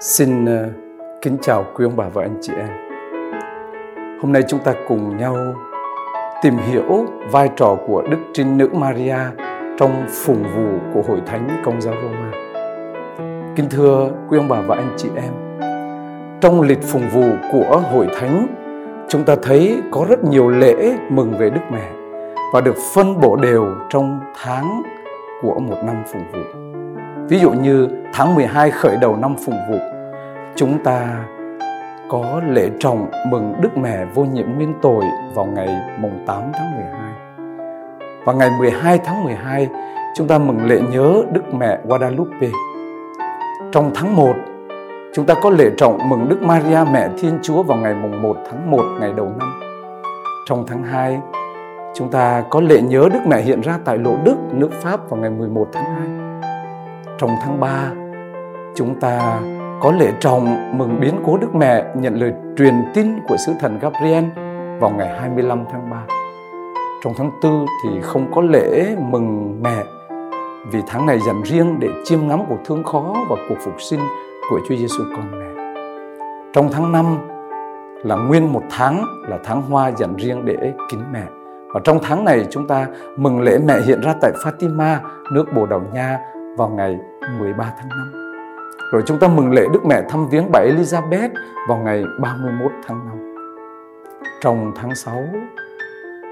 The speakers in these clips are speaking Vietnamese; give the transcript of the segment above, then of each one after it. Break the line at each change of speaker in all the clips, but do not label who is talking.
Xin ờ, kính chào quý ông bà và anh chị em. Hôm nay chúng ta cùng nhau tìm hiểu vai trò của Đức Trinh Nữ Maria trong phụng vụ của Hội Thánh Công giáo Roma. Kính thưa quý ông bà và anh chị em, trong lịch phụng vụ của Hội Thánh, chúng ta thấy có rất nhiều lễ mừng về Đức Mẹ và được phân bổ đều trong tháng của một năm phụng vụ. Ví dụ như tháng 12 khởi đầu năm phụng vụ, chúng ta có lễ trọng mừng Đức Mẹ vô nhiễm nguyên tội vào ngày mùng 8 tháng 12. Và ngày 12 tháng 12, chúng ta mừng lễ nhớ Đức Mẹ Guadalupe. Trong tháng 1, chúng ta có lễ trọng mừng Đức Maria Mẹ Thiên Chúa vào ngày mùng 1 tháng 1 ngày đầu năm. Trong tháng 2, chúng ta có lễ nhớ Đức Mẹ hiện ra tại Lộ Đức, nước Pháp vào ngày 11 tháng 2. Trong tháng 3, chúng ta có lễ trọng mừng biến cố Đức Mẹ nhận lời truyền tin của sứ thần Gabriel vào ngày 25 tháng 3. Trong tháng 4 thì không có lễ mừng mẹ vì tháng này dành riêng để chiêm ngắm cuộc thương khó và cuộc phục sinh của Chúa Giêsu con mẹ. Trong tháng 5 là nguyên một tháng là tháng hoa dành riêng để kính mẹ. Và trong tháng này chúng ta mừng lễ mẹ hiện ra tại Fatima, nước Bồ Đào Nha vào ngày 13 tháng 5. Rồi chúng ta mừng lễ Đức Mẹ thăm viếng bà Elizabeth vào ngày 31 tháng 5. Trong tháng 6,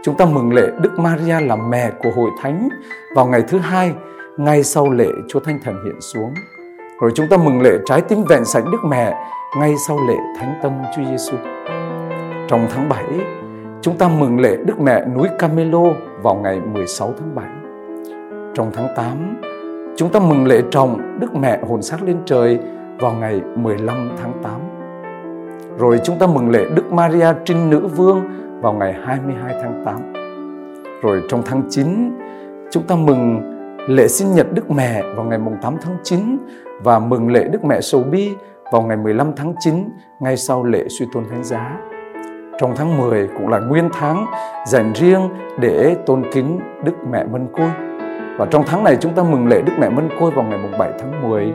chúng ta mừng lễ Đức Maria là mẹ của hội thánh vào ngày thứ hai, ngay sau lễ Chúa Thánh Thần hiện xuống. Rồi chúng ta mừng lễ trái tim vẹn sạch Đức Mẹ ngay sau lễ Thánh Tâm Chúa Giêsu. Trong tháng 7, chúng ta mừng lễ Đức Mẹ núi Camelo vào ngày 16 tháng 7. Trong tháng 8, Chúng ta mừng lễ trồng Đức Mẹ hồn xác lên trời vào ngày 15 tháng 8. Rồi chúng ta mừng lễ Đức Maria Trinh Nữ Vương vào ngày 22 tháng 8. Rồi trong tháng 9, chúng ta mừng lễ sinh nhật Đức Mẹ vào ngày 8 tháng 9 và mừng lễ Đức Mẹ Sầu Bi vào ngày 15 tháng 9 ngay sau lễ suy tôn thánh giá. Trong tháng 10 cũng là nguyên tháng dành riêng để tôn kính Đức Mẹ Mân Côi. Và trong tháng này chúng ta mừng lễ Đức Mẹ Mân Côi vào ngày 7 tháng 10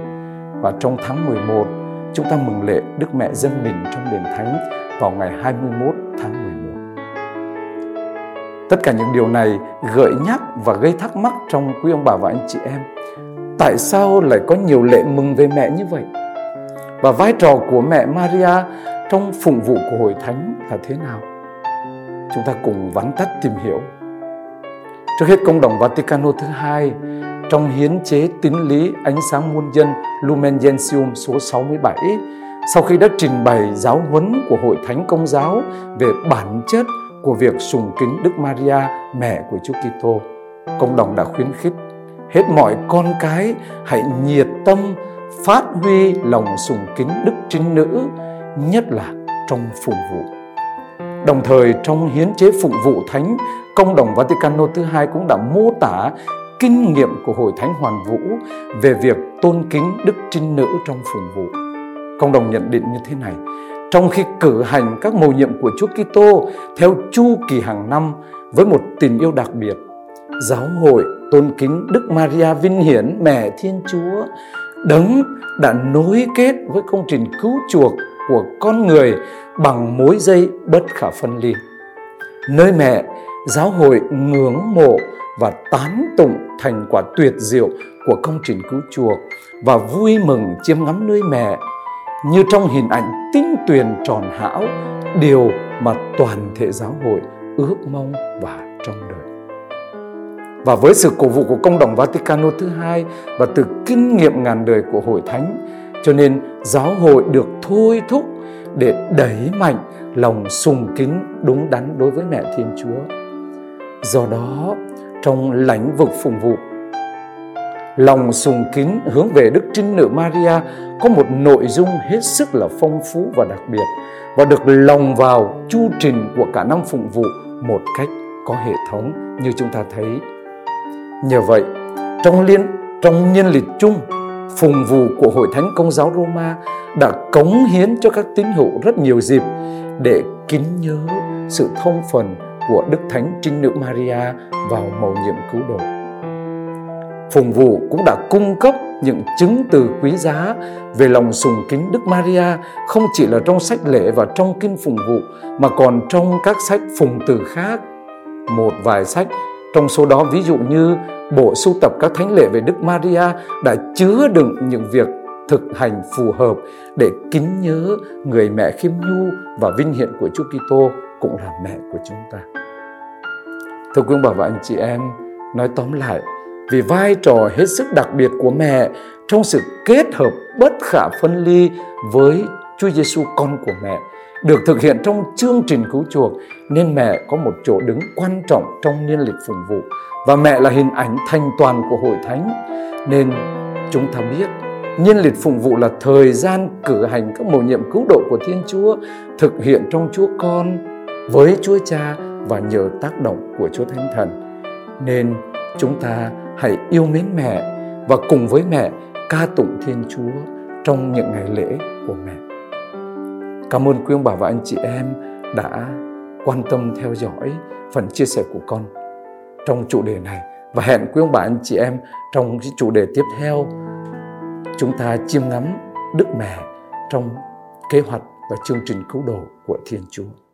Và trong tháng 11 chúng ta mừng lễ Đức Mẹ Dân Mình trong đền Thánh vào ngày 21 tháng 11 Tất cả những điều này gợi nhắc và gây thắc mắc trong quý ông bà và anh chị em, Tại sao lại có nhiều lễ mừng về mẹ như vậy? Và vai trò của mẹ Maria trong phụng vụ của hội thánh là thế nào? Chúng ta cùng vắn tắt tìm hiểu Trước hết công đồng Vaticano thứ hai trong hiến chế tín lý ánh sáng muôn dân Lumen Gentium số 67 sau khi đã trình bày giáo huấn của Hội Thánh Công giáo về bản chất của việc sùng kính Đức Maria, mẹ của Chúa Kitô, công đồng đã khuyến khích hết mọi con cái hãy nhiệt tâm phát huy lòng sùng kính Đức Trinh Nữ, nhất là trong phụng vụ. Đồng thời trong hiến chế phụng vụ thánh Công đồng Vaticano thứ hai cũng đã mô tả kinh nghiệm của Hội Thánh Hoàn Vũ về việc tôn kính Đức Trinh Nữ trong phụng vụ. Công đồng nhận định như thế này, trong khi cử hành các mầu nhiệm của Chúa Kitô theo chu kỳ hàng năm với một tình yêu đặc biệt, giáo hội tôn kính Đức Maria Vinh Hiển Mẹ Thiên Chúa đấng đã nối kết với công trình cứu chuộc của con người bằng mối dây bất khả phân ly. Nơi mẹ giáo hội ngưỡng mộ và tán tụng thành quả tuyệt diệu của công trình cứu chuộc và vui mừng chiêm ngắm nơi mẹ như trong hình ảnh tinh tuyền tròn hảo điều mà toàn thể giáo hội ước mong và trong đời. Và với sự cổ vũ của công đồng Vaticano thứ hai và từ kinh nghiệm ngàn đời của hội thánh, cho nên giáo hội được thôi thúc để đẩy mạnh lòng sùng kính đúng đắn đối với mẹ Thiên Chúa Do đó, trong lãnh vực phụng vụ, lòng sùng kính hướng về Đức Trinh Nữ Maria có một nội dung hết sức là phong phú và đặc biệt và được lồng vào chu trình của cả năm phụng vụ một cách có hệ thống như chúng ta thấy. Nhờ vậy, trong liên trong nhân lịch chung, phùng vụ của Hội Thánh Công giáo Roma đã cống hiến cho các tín hữu rất nhiều dịp để kính nhớ sự thông phần của Đức Thánh Trinh Nữ Maria vào mầu nhiệm cứu độ. Phùng vụ cũng đã cung cấp những chứng từ quý giá về lòng sùng kính Đức Maria, không chỉ là trong sách lễ và trong kinh phùng vụ, mà còn trong các sách phụng từ khác. Một vài sách trong số đó ví dụ như bộ sưu tập các thánh lễ về Đức Maria đã chứa đựng những việc thực hành phù hợp để kính nhớ người mẹ khiêm nhu và vinh hiển của Chúa Kitô cũng là mẹ của chúng ta. Thưa quý ông bà và anh chị em, nói tóm lại, vì vai trò hết sức đặc biệt của mẹ trong sự kết hợp bất khả phân ly với Chúa Giêsu con của mẹ được thực hiện trong chương trình cứu chuộc, nên mẹ có một chỗ đứng quan trọng trong niên lịch phụng vụ và mẹ là hình ảnh thành toàn của hội thánh nên chúng ta biết Nhân lịch phụng vụ là thời gian cử hành các mầu nhiệm cứu độ của Thiên Chúa, thực hiện trong Chúa Con, với Chúa Cha và nhờ tác động của Chúa Thánh Thần. Nên chúng ta hãy yêu mến mẹ và cùng với mẹ ca tụng Thiên Chúa trong những ngày lễ của mẹ. Cảm ơn quý ông bà và anh chị em đã quan tâm theo dõi phần chia sẻ của con trong chủ đề này và hẹn quý ông bà anh chị em trong cái chủ đề tiếp theo chúng ta chiêm ngắm Đức Mẹ trong kế hoạch và chương trình cứu độ của Thiên Chúa.